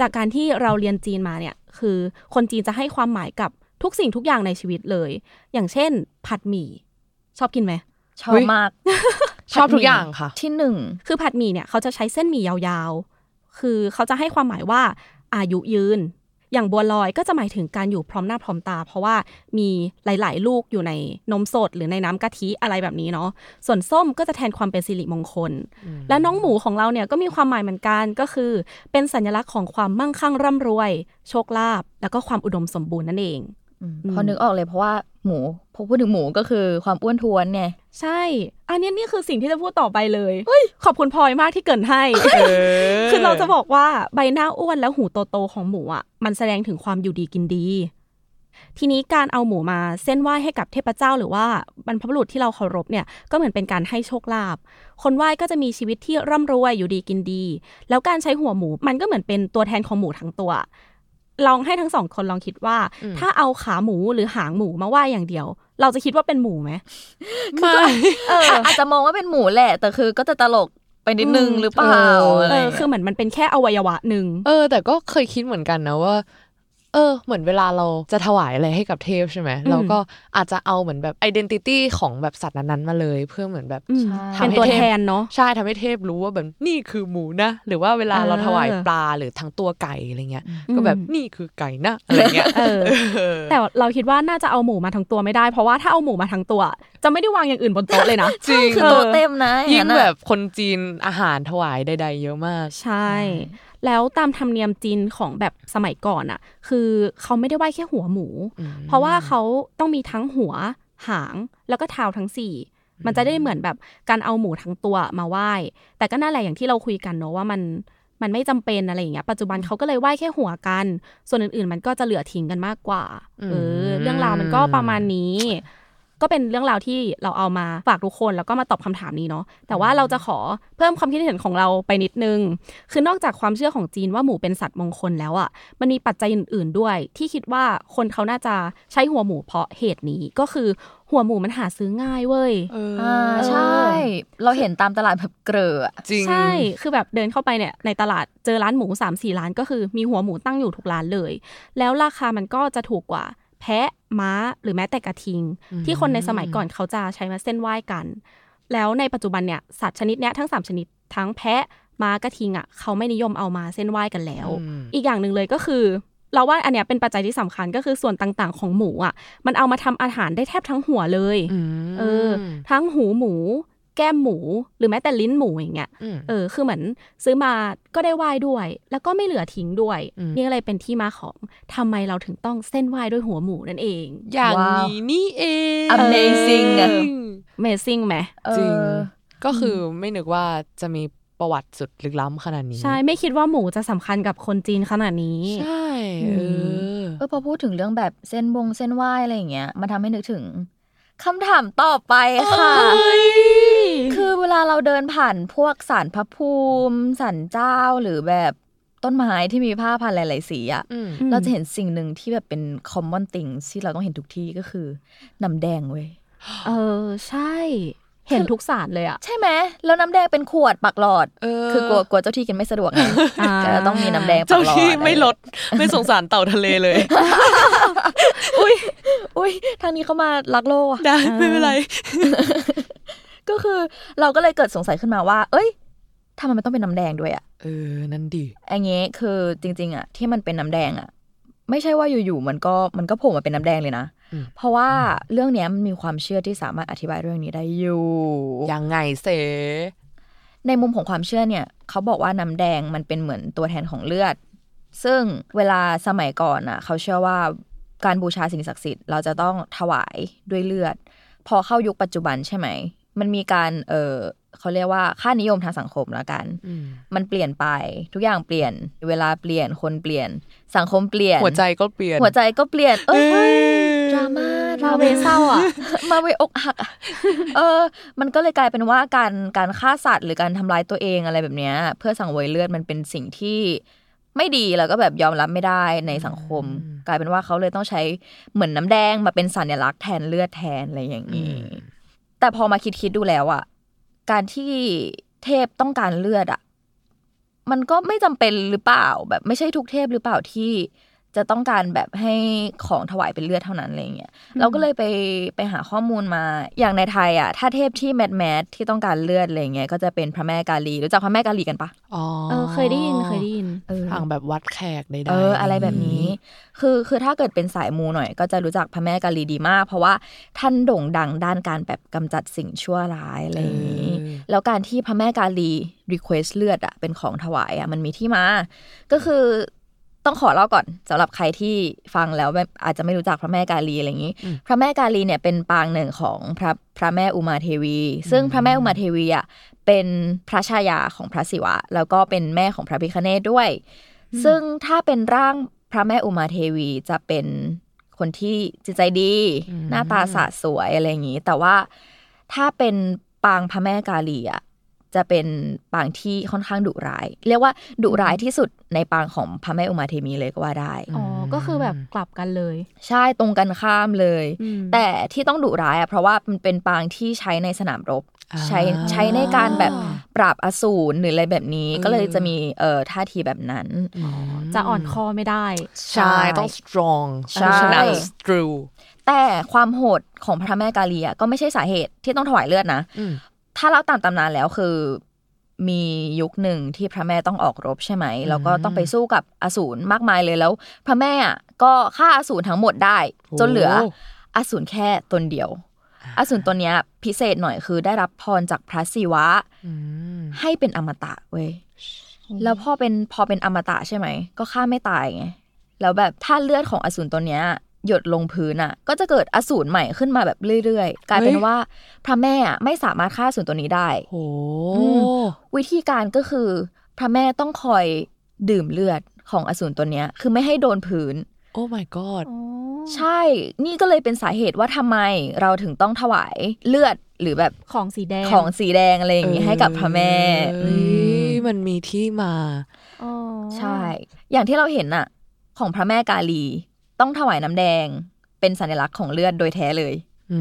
จากการที่เราเรียนจีนมาเนี่ย คือคนจีนจะให้ความหมายกับทุกสิ่งทุกอย่างในชีวิตเลย อย่างเช่น ผัดหมี่ชอบกินไหมชอบเฮ้ยมาก ชอบทุกอย่างค่ะ ที่หนึ่งคือผัดหมี่เนี่ยเขาจะใช้เส้นหมี่ยาวๆ คือเขาจะให้ความหมายว่าอายุยืน อย่างบัวลอยก็จะหมายถึงการอยู่พร้อมหน้าพร้อมตา เพราะว่ามีหลาย ๆ ลูกอยู่ในนมสดหรือในน้ำกะทิอะไรแบบนี้เนาะส่วนส้มก็จะแทนความเป็นสิริมงคล และน้องหมูของเราเนี่ยก็มีความหมายเหมือนกันก็คือ เป็นสัญลักษณ์ของความมั่งคั่งร่ำรวย โชคลาภแล้วก็ความอุดมสมบูรณ์นั่นเองอืมพอนึกออกเลยเพราะว่า หมูพอพูดถึงหมูก็คือความอ้วนท้วนไงใช่ อันนี้นี่คือสิ่งที่จะพูดต่อไปเลยขอบคุณพลอยมากที่เกรินให้เออคือเราจะบอกว่าใบหน้าอ้วนและหูโตๆของหมูอะมันแสดงถึงความอยู่ดีกินดี ทีนี้การเอาหมูมาเส้นไหว้ให้กับเทพเจ้าหรือว่าบรรพบุรุษที่เราเคารพเนี่ยก็เหมือนเป็นการให้โชคลาภคนไหว้ก็จะมีชีวิตที่ร่ำรวยอยู่ดีกินดี แล้วการใช้หัวหมูมันก็เหมือนเป็นตัวแทนของหมูทั้งตัว ลองให้ทั้งสองคนลองคิดว่า ถ้าเอาขาหมูหรือหางหมูมาไหว้อย่างเดียว เราจะคิดว่าเป็นหมูไหมไม่เอออาจจะมองว่าเป็นหมูแหละ แต่คือก็จะตลกไปนิดนึงอืมหรือเปล่าเอออะไรเออเงี้ยคือเหมือนมันเป็นแค่อวัยวะหนึ่งเออ แต่ก็เคยคิดเหมือนกันนะว่า เออ เหมือนเวลาเราจะถวายอะไรให้กับเทพใช่ไหมเราก็อาจจะเอาเหมือนแบบ identity ของแบบสัตว์นั้นๆมาเลยเพื่อเหมือนแบบอืมทำเป็นให้ตัวเทพแทนเนาะใช่ทำให้เทพรู้ว่าแบบนี่คือหมูนะหรือว่าเวลาเราเออถวายปลาหรือทั้งตัวไก่อะไรเงี้ยก็แบบนี่คือไก่นะอะไรเงี้ยเออแต่เราคิดว่าน่าจะเอาหมูมาทั้งตัวไม่ได้ เพราะว่าถ้าเอาหมูมาทั้งตัว จะไม่ได้วางอย่างอื่นบนโต๊ะเลยนะจริงคือตัวเต็มนะอยิ่ย่างนั้นแบอะบคนจีนอาหารถวายใดๆเยอะมาก ใช่ แล้วตามธรรมเนียมจีนของแบบสมัยก่อนอะ คือเขาไม่ได้ไหว้แค่หัวหมู เพราะว่าเขาต้องมีทั้งหัว หางแล้วก็เท้าทั้งสี่มันจะได้เหมือนแบบการเอาหมูทั้งตัวมาไหว้ แต่ก็นั่นแหละอย่างที่เราคุยกันเนอะว่ามันมันไม่จำเป็นอะไรอย่างเงี้ย ปัจจุบันเขาก็เลยไหว้แค่หัวกัน ส่วนอื่นๆ มันก็จะเหลือทิ้งกันมากกว่า เออ เรื่องราวมันก็ประมาณนี้ ก็เป็นเรื่องราวที่เราเอามาฝากทุกคนแล้วก็มาตอบคำถามนี้เนาะแต่ว่าเราจะขอเพิ่มความคิดเห็นของเราไปนิดนึง คือนอกจากความเชื่อของจีนว่าหมูเป็นสัตว์มงคลแล้วอะ่ะมันมีปัจจัยอื่น ๆด้วย ที่คิดว่าคนเขาน่าจะใช้หัวหมูเพราะเหตุนี้ก็คือหัวหมูมันหาซื้อง่ายเว้ยอ่าใช่ เราเห็นตามตลาดแบบเกลืออะจริง ใช่ คือแบบเดินเข้าไปเนี่ยในตลาดเจอร้านหมู3ามสี่ร้านก็คือมีหัวหมูตั้งอยู่ทุกร้านเลย แล้วราคามันก็จะถูกกว่า แพะม้าหรือแม้แต่กระทิง ที่คนในสมัยก่อนเขาจะใช้มาเส้นไหว้กัน แล้วในปัจจุบันเนี่ยสัตว์ชนิดเนี้ยทั้ง 3 ชนิดทั้งแพะม้ากระทิงอะเขาไม่นิยมเอามาเส้นไหว้กันแล้วอืมอีกอย่างหนึ่งเลยก็คือ เราว่าอันเนี้ยเป็นปัจจัยที่สำคัญก็คือส่วนต่างๆ ของหมูอะ มันเอามาทำอาหารได้แทบทั้งหัวเลยเออ ทั้งหูหมู แก้มหมู หรือแม้แต่ลิ้นหมูอย่างเงี้ยอืมเออคือเหมือนซื้อมาก็ได้ไหว้ด้วย แล้วก็ไม่เหลือทิ้งด้วยอืมนี่ก็เลยเป็นที่มาของทำไมเราถึงต้องเส้นไหว้ด้วยหัวหมูนั่นเอง อย่างว้าวนี้นี่เอง Amazing อะ Amazing ไหมจริงเออก็คือไม่นึกว่าจะมีประวัติสุดลึกล้ำขนาดนี้ ใช่ ไม่คิดว่าหมูจะสำคัญกับคนจีนขนาดนี้ ใช่เออเออพอพูดถึงเรื่องแบบเส้นบงเส้นไหวอะไรอย่างเงี้ยมันทำให้นึกถึงคำถามต่อไปค่ะคือ เวลาเราเดินผ่านพวกสารพระภูมิสันเจ้าหรือแบบต้นไม้ที่มีผ้าพันหลาย ๆ สีอะอืมเราจะเห็นสิ่งหนึ่งที่แบบเป็น common thing ที่เราต้องเห็นทุกที่ก็คือน้ำแดงเว้ยเออใช่ เห็นทุกศาสตร์เลยอะใช่ไหมแล้วน้ำแดงเป็นขวดปักหลอดเออคือกลัวกลัวเจ้าที่กินไม่สะดวกไงอ่าก็จะต้องมีน้ำแดงปัเจ้ากหลอดที่ไม่ลดไม่สงสารเต่าทะเลเลย อุ้ยอุ้ยทางนี้เขามารักโลกอะได้ไม่เป็นไร ก็คือเราก็เลยเกิดสงสัยขึ้นมาว่า เอ้ยทำไมมันต้องเป็นน้ำแดงด้วยอะเออ นั่นดีอันนี้คือจริง ๆอะที่มันเป็นน้ำแดงอะไม่ใช่ว่าอยู่ๆมันก็มันก็โผล่มาเป็นน้ำแดงเลยนะอืมเพราะว่าเรื่องเนี้ยมันมีความเชื่อที่สามารถอธิบายเรื่องนี้ได้อยู่ ยังไงเสในมุมของความเชื่อเนี่ย เขาบอกว่าน้ำแดงมันเป็นเหมือนตัวแทนของเลือด ซึ่งเวลาสมัยก่อนน่ะ เขาเชื่อว่าการบูชาสิ่งศักดิ์สิทธิ์เราจะต้องถวายด้วยเลือด พอเข้ายุคปัจจุบันใช่ไหม มันมีการ เออเขาเรียกว่าค่านิยมทางสังคมแล้วกันอืมมันเปลี่ยนไป ทุกอย่างเปลี่ยน เวลาเปลี่ยนคนเปลี่ยน สังคมเปลี่ยน หัวใจก็เปลี่ยน หัวใจก็เปลี่ยน เอ้ยเอ้ยดราม่าดรามาม่าเวเศร้าอะ มาเวอกหักอะเออ มันก็เลยกลายเป็นว่าการการฆ่าสัตว์หรือการทำร้ายตัวเองอะไรแบบเนี้ย เพื่อสังเวยเลือดมันเป็นสิ่งที่ไม่ดีแล้วก็แบบยอมรับไม่ได้ในสังคม กลายเป็นว่าเขาเลยต้องใช้เหมือนน้ำแดงมาเป็นสัญลักษณ์แทนเลือดแทนอะไรอย่างนี้ แต่พอมาคิดคิดๆดูแล้วอะการที่เทพต้องการเลือดอะมันก็ไม่จำเป็นหรือเปล่า แบบไม่ใช่ทุกเทพหรือเปล่าที่ จะต้องการแบบให้ของถวายเป็นเลือดเท่านั้นอะไรเงี้ยเราก็เลยไปไปหาข้อมูลมาอย่างในไทยอะถ้าเทพที่แมทแมทที่ต้องการเลือดอะไรเงี้ยก็จะเป็นพระแม่กาลีรู้จักพระแม่กาลีกันปะอ๋อเออเคยได้ยินเคยได้ยินเออทางแบบวัดแขกใดๆเอออะไรแบบนี้ คือคือถ้าเกิดเป็นสายมูหน่อย ก็จะรู้จักพระแม่กาลีดีมาก เพราะว่าท่านโด่งดังด้านการแบบกำจัดสิ่งชั่วร้ายอะไรอย่างนี้เออแล้วการที่พระแม่กาลี request เลือดอะเป็นของถวายอะมันมีที่มา ก็คือ ต้องขอเล่าก่อนสำหรับใครที่ฟังแล้วแบบอาจจะไม่รู้จักพระแม่กาลีอะไรอย่างนี้ พระแม่กาลีเนี่ยเป็นปางหนึ่งของพระพระแม่อุมาเทวี ซึ่งพระแม่อุมาเทวีอะเป็นพระชายาของพระศิวะ แล้วก็เป็นแม่ของพระพิฆเนศด้วย ซึ่งถ้าเป็นร่างพระแม่อุมาเทวีจะเป็นคนที่จิตใจดี หน้าตาสะสวยอะไรอย่างนี้ แต่ว่าถ้าเป็นปางพระแม่กาลีอะ จะเป็นปางที่ค่อนข้างดุร้าย เรียกว่าดุร้ายที่สุดในปางของพระแม่อุมาเทวีเลยก็ว่าได้อ๋อก็คือแบบกลับกันเลย ใช่ตรงกันข้ามเลยอืมแต่ที่ต้องดุร้ายอะเพราะว่ามันเป็นปางที่ใช้ในสนามรบอ่าใช้ใช้ในการแบบปราบอสูรหรืออะไรแบบนี้เออก็เลยจะมีเอ่อท่าทีแบบนั้น จะอ่อนคอไม่ได้ ใช่ ต้อง strong ใช่ชนะ true แต่ความโหดของพระแม่กาลีอะก็ไม่ใช่สาเหตุที่ต้องถวายเลือดนะอืม ถ้าเล่าตามตำนานแล้วคือ มียุคหนึ่งที่พระแม่ต้องออกรบใช่ไหมแล้วก็ต้องไปสู้กับอสูรมากมายเลยแล้ว พระแม่อะก็ฆ่าอสูรทั้งหมดได้ จนเหลือโอ้อสูรแค่ตนเดียวอสูรตัวเนี้ยพิเศษหน่อยคือได้รับพรจากพระศิวะอืมให้เป็นอมตะเว้ยแล้วพอเป็นพอเป็นอมตะใช่ไหม ก็ฆ่าไม่ตายไงแล้วแบบถ้าเลือดของอสูรตัวเนี้ย หยดลงพื้นอะ ก็จะเกิดอสูรใหม่ขึ้นมาแบบเรื่อยๆ กลายเป็นว่าพระแม่อะไม่สามารถฆ่าอสูรตัวนี้ได้โหอืมวิธีการก็คือ พระแม่ต้องคอยดื่มเลือดของอสูรตัวเนี้ย คือไม่ให้โดนพื้น โอ้ my god ใช่ นี่ก็เลยเป็นสาเหตุว่าทำไมเราถึงต้องถวายเลือดหรือแบบของสีแดงของสีแดงอะไรอย่างนี้ให้กับพระแม่เอ้ยอืมมันมีที่มาอ๋อใช่ อย่างที่เราเห็นน่ะของพระแม่กาลี ต้องถวายน้ำแดง เป็นสัญลักษณ์ของเลือดโดยแท้เลยอื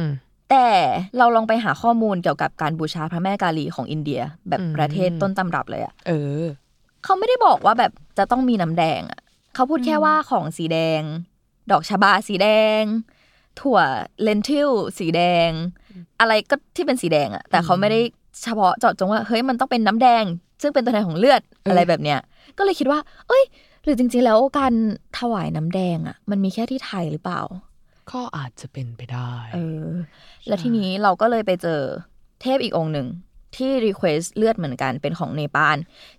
มแต่เราลองไปหาข้อมูลเกี่ยวกับการบูชาพระแม่กาลีของอินเดีย แบบอืมประเทศต้นตำรับเลยอะเออ เขาไม่ได้บอกว่าแบบจะต้องมีน้ำแดงอะเขาพูดแค่ว่าของสีแดง ดอกชบาสีแดง ถั่ว lentil สีแดง อะไรก็ที่เป็นสีแดงอะแต่เขาไม่ได้เฉพาะเจาะจงว่าเฮ้ยมันต้องเป็นน้ำแดง ซึ่งเป็นตัวแทนของเลือดอะไรแบบเนี้ยก็เลยคิดว่า เอ้ย หรือจริงๆแล้วการถวายน้ำแดงอะมันมีแค่ที่ไทยหรือเปล่า ก็อาจจะเป็นไปได้ เออ แล้วทีนี้เราก็เลยไปเจอเทพอีกองค์หนึ่งที่ request เลือดเหมือนกันเป็นของเนปาล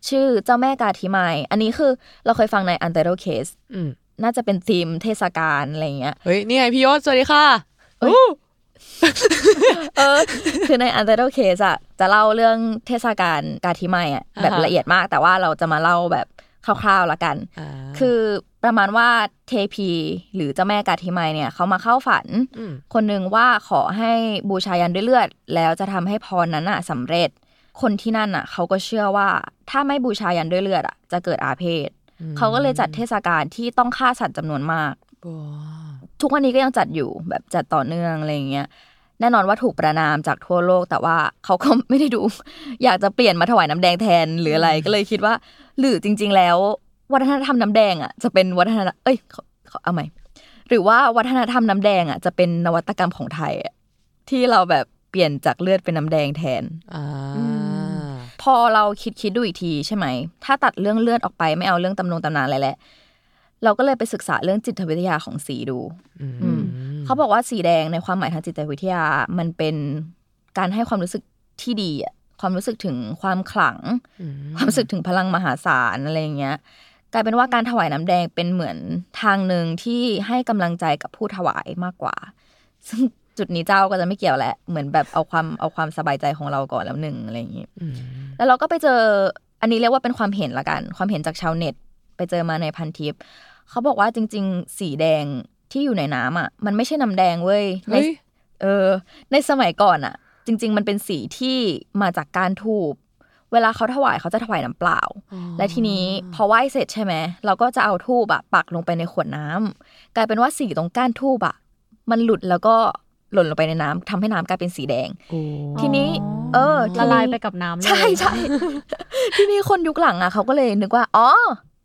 ชื่อเจ้าแม่กาทิมาย อันนี้คือเราเคยฟังใน u n t i t l e Case อืมน่าจะเป็นธีมเทศกาลอะไรเงี้ย เฮ้ย นี่ไงพี่ยศสวัสดีค่ะเอ้ยอู้เออคือใน u n t i t l e Case อะจะเล่าเรื่องเทศกาลกาทิมายอะแบบละเอียดมาก แต่ว่าเราจะมาเล่าแบบ คร่าวๆละกันอ่าคือประมาณว่าเทพี หรือเจ้าแม่กาทิไมยเนี่ยเขามาเข้าฝันอืมคนหนึ่งว่าขอให้บูชายันด้วยเลือด แล้วจะทำให้พรนั้นอะสำเร็จ คนที่นั่นอะเขาก็เชื่อว่าถ้าไม่บูชายันด้วยเลือดอะจะเกิดอาเพศเขาก็เลยจัดเทศกาลที่ต้องฆ่าสัตว์จำนวนมากว้าทุกวันนี้ก็ยังจัดอยู่แบบจัดต่อเนื่องอะไรอย่างเงี้ย แน่นอนว่าถูกประนามจากทั่วโลก แต่ว่าเขาก็ไม่ได้ดู อยากจะเปลี่ยนมาถวายน้ำแดงแทนหรืออะไรก็เลยคิดว่า หรือจริง ๆ แล้ว วัฒนธรรมน้ำแดงอะจะเป็นวัฒนธรรมเอ้ยขอขอเอาใหม่หรือว่าวัฒนธรรมน้ำแดงอะจะเป็นนวัตกรรมของไทยอะที่เราแบบเปลี่ยนจากเลือดเป็นน้ำแดงแทนอ่าพอเราคิดคิดดูอีกทีใช่ไหม ถ้าตัดเรื่องเลือดออกไปไม่เอาเรื่องตำนงตำนานอะไรแหละเราก็เลยไปศึกษาเรื่องจิตวิทยาของสีดู อืมอืม เขาบอกว่าสีแดงในความหมายทางจิตวิทยา มันเป็นการให้ความรู้สึกที่ดีอะความรู้สึกถึงความขลังอืมความรู้สึกถึงพลังมหาศาลอะไรอย่างเงี้ยกลายเป็นว่าการถวายน้ำแดงเป็นเหมือนทางหนึ่งที่ให้กำลังใจกับผู้ถวายมากกว่า ซึ่งจุดนี้เจ้าก็จะไม่เกี่ยวแหละ เหมือนแบบเอาความเอาความสบายใจของเราก่อนแล้วหนึ่งอะไรอย่างงี้อืมแล้วเราก็ไปเจออันนี้เรียกว่าเป็นความเห็นละกัน ความเห็นจากชาวเน็ต ไปเจอมาในพันทิปเขาบอกว่าจริง ๆ สีแดง ที่อยู่ในน้ำอะ มันไม่ใช่น้ำแดงเว้ยในเฮ้ยเออ ในสมัยก่อนอะ จริง ๆ มันเป็นสีที่มาจากการทูบเวลาเขาถวายเขาจะถวายน้ำเปล่า และทีนี้พอไหว้เสร็จใช่ไหมเราก็จะเอาทูบอะปักลงไปในขวดน้ำกลายเป็นว่าสีตรงก้านทูบอะมันหลุดแล้วก็หล่นลงไปในน้ำทำให้น้ำกลายเป็นสีแดงโอ้ทีนี้ เออทีละนี้ลายไปกับน้ำเลยใช่ใช่ทีนี้คนยุคหลังอะเขาก็เลยนึกว่าอ๋อ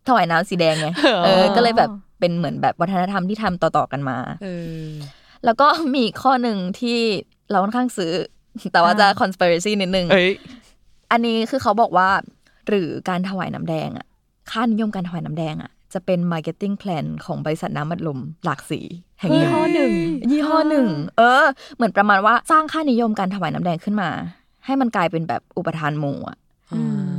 ถวายน้ำสีแดงไงเออ ก็เลยแบบ เป็นเหมือนแบบวัฒนธรรมที่ทำต่อๆกันมาเออแล้วก็มีอีกข้อหนึ่งที่เราค่อนข้างซื้อ แต่ว่าจะ conspiracy นิดนึงเอ้ยอันนี้คือเขาบอกว่า หรือการถวายน้ำแดงอะค่านิยมการถวายน้ำแดงอะจะเป็น marketing plan ของบริษัทน้ำมัดลมหลากสี แห่งหยี่นึ่งห้อหนึ่งยี่ห้อหนึ่ง เออ เหมือนประมาณว่าสร้างค่านิยมการถวายน้ำแดงขึ้นมา ให้มันกลายเป็นแบบอุปทานหมู่อะอืม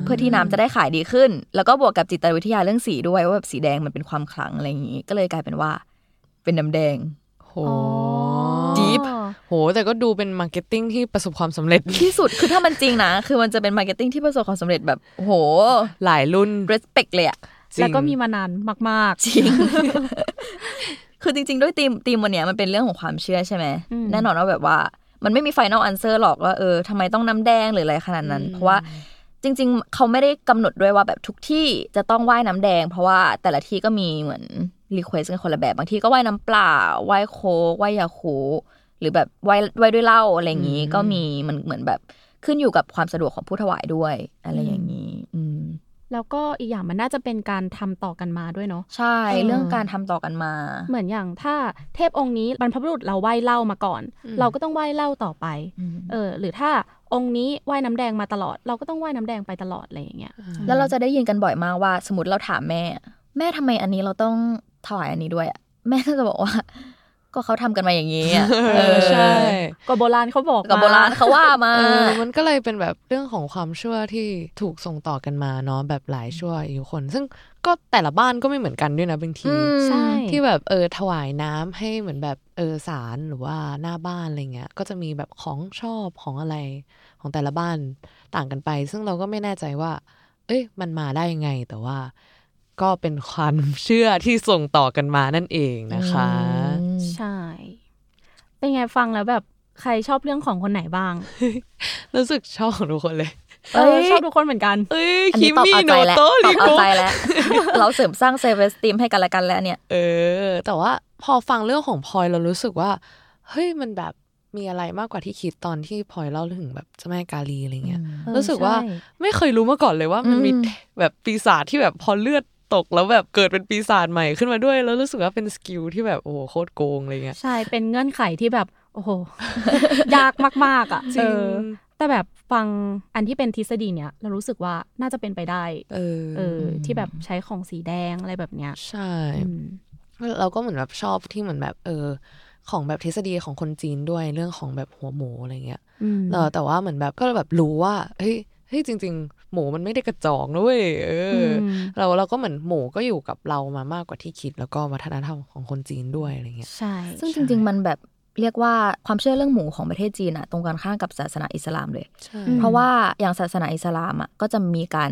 เพื่อที่น้ำจะได้ขายดีขึ้น แล้วก็บวกกับจิตวิทยาเรื่องสีด้วยว่าแบบสีแดงมันเป็นความขลังอะไรอย่างนี้ ก็เลยกลายเป็นว่า เป็นน้ำแดงโห Deep โห แต่ก็ดูเป็น marketing ที่ประสบความสำเร็จที่สุดคือถ้ามันจริงนะ คือมันจะเป็น marketing ที่ประสบความสำเร็จแบบโห หลายรุ่น respect เลยอะจริงแล้วก็มีมานานมากจริง คือจริง ๆ ด้วยธีมธีมวันเนี้ยมันเป็นเรื่องของความเชื่อใช่ไหมอืมแน่นอนว่าแบบว่า มันไม่มี final answer หรอกว่าเออทำไมต้องน้ำแดงหรืออะไรขนาดนั้น เพราะว่า จริง ๆ เขาไม่ได้กำหนดด้วยว่าแบบทุกที่จะต้องว่ายน้ำแดง เพราะว่าแต่ละที่ก็มีเหมือนรีเควสกันคนละแบบบางที่ก็ว่ายน้ำเปล่าว่ายโคกว่ายยาคูหรือแบบว่ายว่ายด้วยเหล้าอะไรอย่างนี้ก็มีมันเหมือนแบบขึ้นอยู่กับความสะดวกของผู้ถวายด้วย อะไรอย่างนี้ แล้วก็อีกอย่างมันน่าจะเป็นการทำต่อกันมาด้วยเนาะใช่เออเรื่องการทำต่อกันมา เหมือนอย่างถ้าเทพองค์นี้บรรพบุรุษเราไหว้เหล้ามาก่อน เราก็ต้องไหว้เหล้าต่อไปเออหรือถ้าองค์นี้ว่ายน้ำแดงมาตลอด เราก็ต้องว่ายน้ำแดงไปตลอดอะไรอย่างเงี้ยแล้วเราจะได้ยินกันบ่อยมากว่า สมมติเราถามแม่ แม่ทำไมอันนี้เราต้องถวายอันนี้ด้วยอะแม่ก็จะบอกว่า ก็เขาทำกันมาอย่างนี้อะเออใช่ก็โบราณเขาบอกกับโบราณเขาว่ามาเออมันก็เลยเป็นแบบเรื่องของความเชื่อที่ถูกส่งต่อกันมาเนาะแบบหลายชั่วอายุคน ซึ่งก็แต่ละบ้านก็ไม่เหมือนกันด้วยนะบางทีอืมใช่ที่แบบเออถวายน้ำให้เหมือนแบบเออสารหรือว่าหน้าบ้านอะไรเงี้ยก็จะมีแบบของชอบของอะไรของแต่ละบ้านต่างกันไป ซึ่งเราก็ไม่แน่ใจว่า เอ้ยมันมาได้ยังไงแต่ว่า ก็เป็นความเชื่อที่ส่งต่อกันมานั่นเองนะคะ ใช่ เป็นไงฟังแล้วแบบใครชอบเรื่องของคนไหนบ้าง รู้สึกชอบของทุกคนเลยเออชอบทุกคนเหมือนกัน เอ้ยอันคินี้มตอบมี่เอาโนใจแล้วโตตริอบเอาโกใจแล้ว เราเสริมสร้างเซฟเวสติมให้กันและกันแล้วเนี่ย เออ แต่ว่าพอฟังเรื่องของพลอยเรารู้สึกว่า เฮ้ยมันแบบมีอะไรมากกว่าที่คิดตอนที่พลอยเล่าถึงแบบเจ้าแม่กาลีอะไรเงี้ยเออรู้สึกว่าใช่ไม่เคยรู้มาก่อนเลยว่ามันมีอืมแบบปีศาจที่แบบพอเลือด ตกแล้วแบบเกิดเป็นปีศาจใหม่ขึ้นมาด้วย แล้วรู้สึกว่าเป็นสกิลที่แบบโอ้โหโคตรโกงอะไรเงี้ยใช่เป็นเงื่อนไขที่แบบโอ้โหยากมากๆอะจริงเออแต่แบบฟังอันที่เป็นทฤษฎีเนี้ยเรารู้สึกว่าน่าจะเป็นไปได้ เออเออ ที่แบบใช้ของสีแดงอะไรแบบเนี้ยใช่อืมเราก็เหมือนแบบชอบที่เหมือนแบบเออ ของแบบทฤษฎีของคนจีนด้วยเรื่องของแบบหัวหมูอะไรเงี้ยอืมเออแต่ว่าเหมือนแบบก็แบบรู้ว่าเฮ้ย เฮ้ยจริง ๆ หมูมันไม่ได้กระจอกนะเว้ยเอออมเราเราก็เหมือนหมูก็อยู่กับเรามามากกว่าที่คิด แล้วก็วัฒนธรรมของคนจีนด้วยอะไรเงี้ยใช่ ซึ่งจริง ๆ มันแบบเรียกว่าความเชื่อเรื่องหมูของประเทศจีนอะตรงกันข้ามกับศาสนาอิสลามเลยใช่เพราะว่าอย่างศาสนาอิสลามอะก็จะมีการ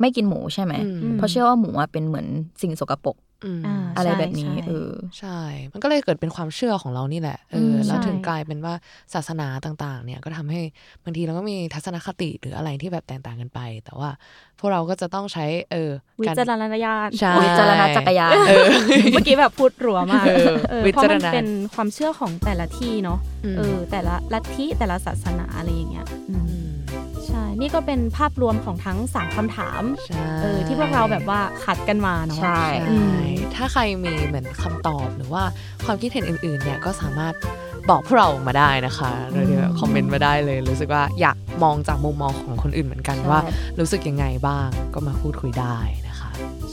ไม่กินหมูใช่ไหมอืมเพราะเชื่อว่าหมูอะเป็นเหมือนสิ่งสกปรก อืมอ่าอะไรใช่แบบนี้ใช่เออใช่ มันก็เลยเกิดเป็นความเชื่อของเรานี่แหละเออมแล้วใช่ถึงกลายเป็นว่าศาสนาต่างๆ เนี่ยก็ทำให้บางทีเราก็มีทัศนคติหรืออะไรที่แบบแตกต่างกันไป แต่ว่าพวกเราก็จะต้องใช้เออวิการจารณญาณใช่วิจารณจักรยานเออเมื่อกี้แบบพูดรัวมากเออเออวิเพราะจารมันณเป็นความเชื่อของแต่ละที่เนาะอืมเออแต่ละลัทธิแต่ละศาสนาอะไรอย่างเงี้ยอืมอืมใช่ นี่ก็เป็นภาพรวมของทั้งสามคำถามใช่เออที่พวกเราแบบว่าขัดกันมาเนาะใช่ใช่อืมถ้าใครมีเหมือนคำตอบหรือว่าความคิดเห็นอื่นๆเนี่ยก็สามารถบอกพวกเรามาได้นะคะโดยที่แบบคอมเมนต์มาได้เลย รู้สึกว่าอยากมองจากมุมมองของคนอื่นเหมือนกันใช่ว่า รู้สึกยังไงบ้างก็มาพูดคุยได้นะคะ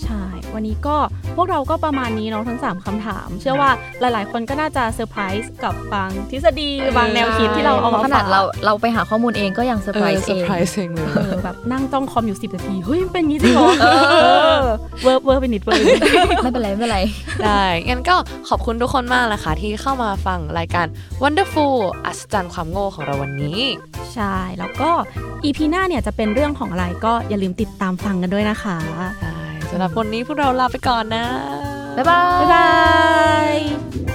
ใช่ วันนี้ก็พวกเราก็ประมาณนี้เนาะทั้ง 3คำถาม เชื่อว่าหลายๆ คนก็น่าจะเซอร์ไพรส์กับบางทฤษฎีบางแนวคิดที่เราเอามาขนาดพวกเราเราไปหาข้อมูลเองก็ยังเซอร์ไพรส์เซเออร์งไพรส์เองเลยเออแบบนั่งจ้องคอมอยู่ 10 นาที เฮ้ยมันเป็นงี้จริงเหรอเออเวิร์บเวิร์บไปนิดเวิร์บไปนิดไม่เป็นไร ไม่เป็นไร ได้งั้นก็ขอบคุณทุกคนมากนะคะที่เข้ามาฟังรายการ Wonderful อัศจรรย์ความโง่ของเราวันนี้ ใช่แล้วก็ EP หน้าเนี่ยจะเป็นเรื่องของอะไรก็อย่าลืมติดตามฟังกันด้วยนะคะได้สำหรับวันนี้พวกเราลาไปก่อนนะ บ๊ายบายบ๊ายบาย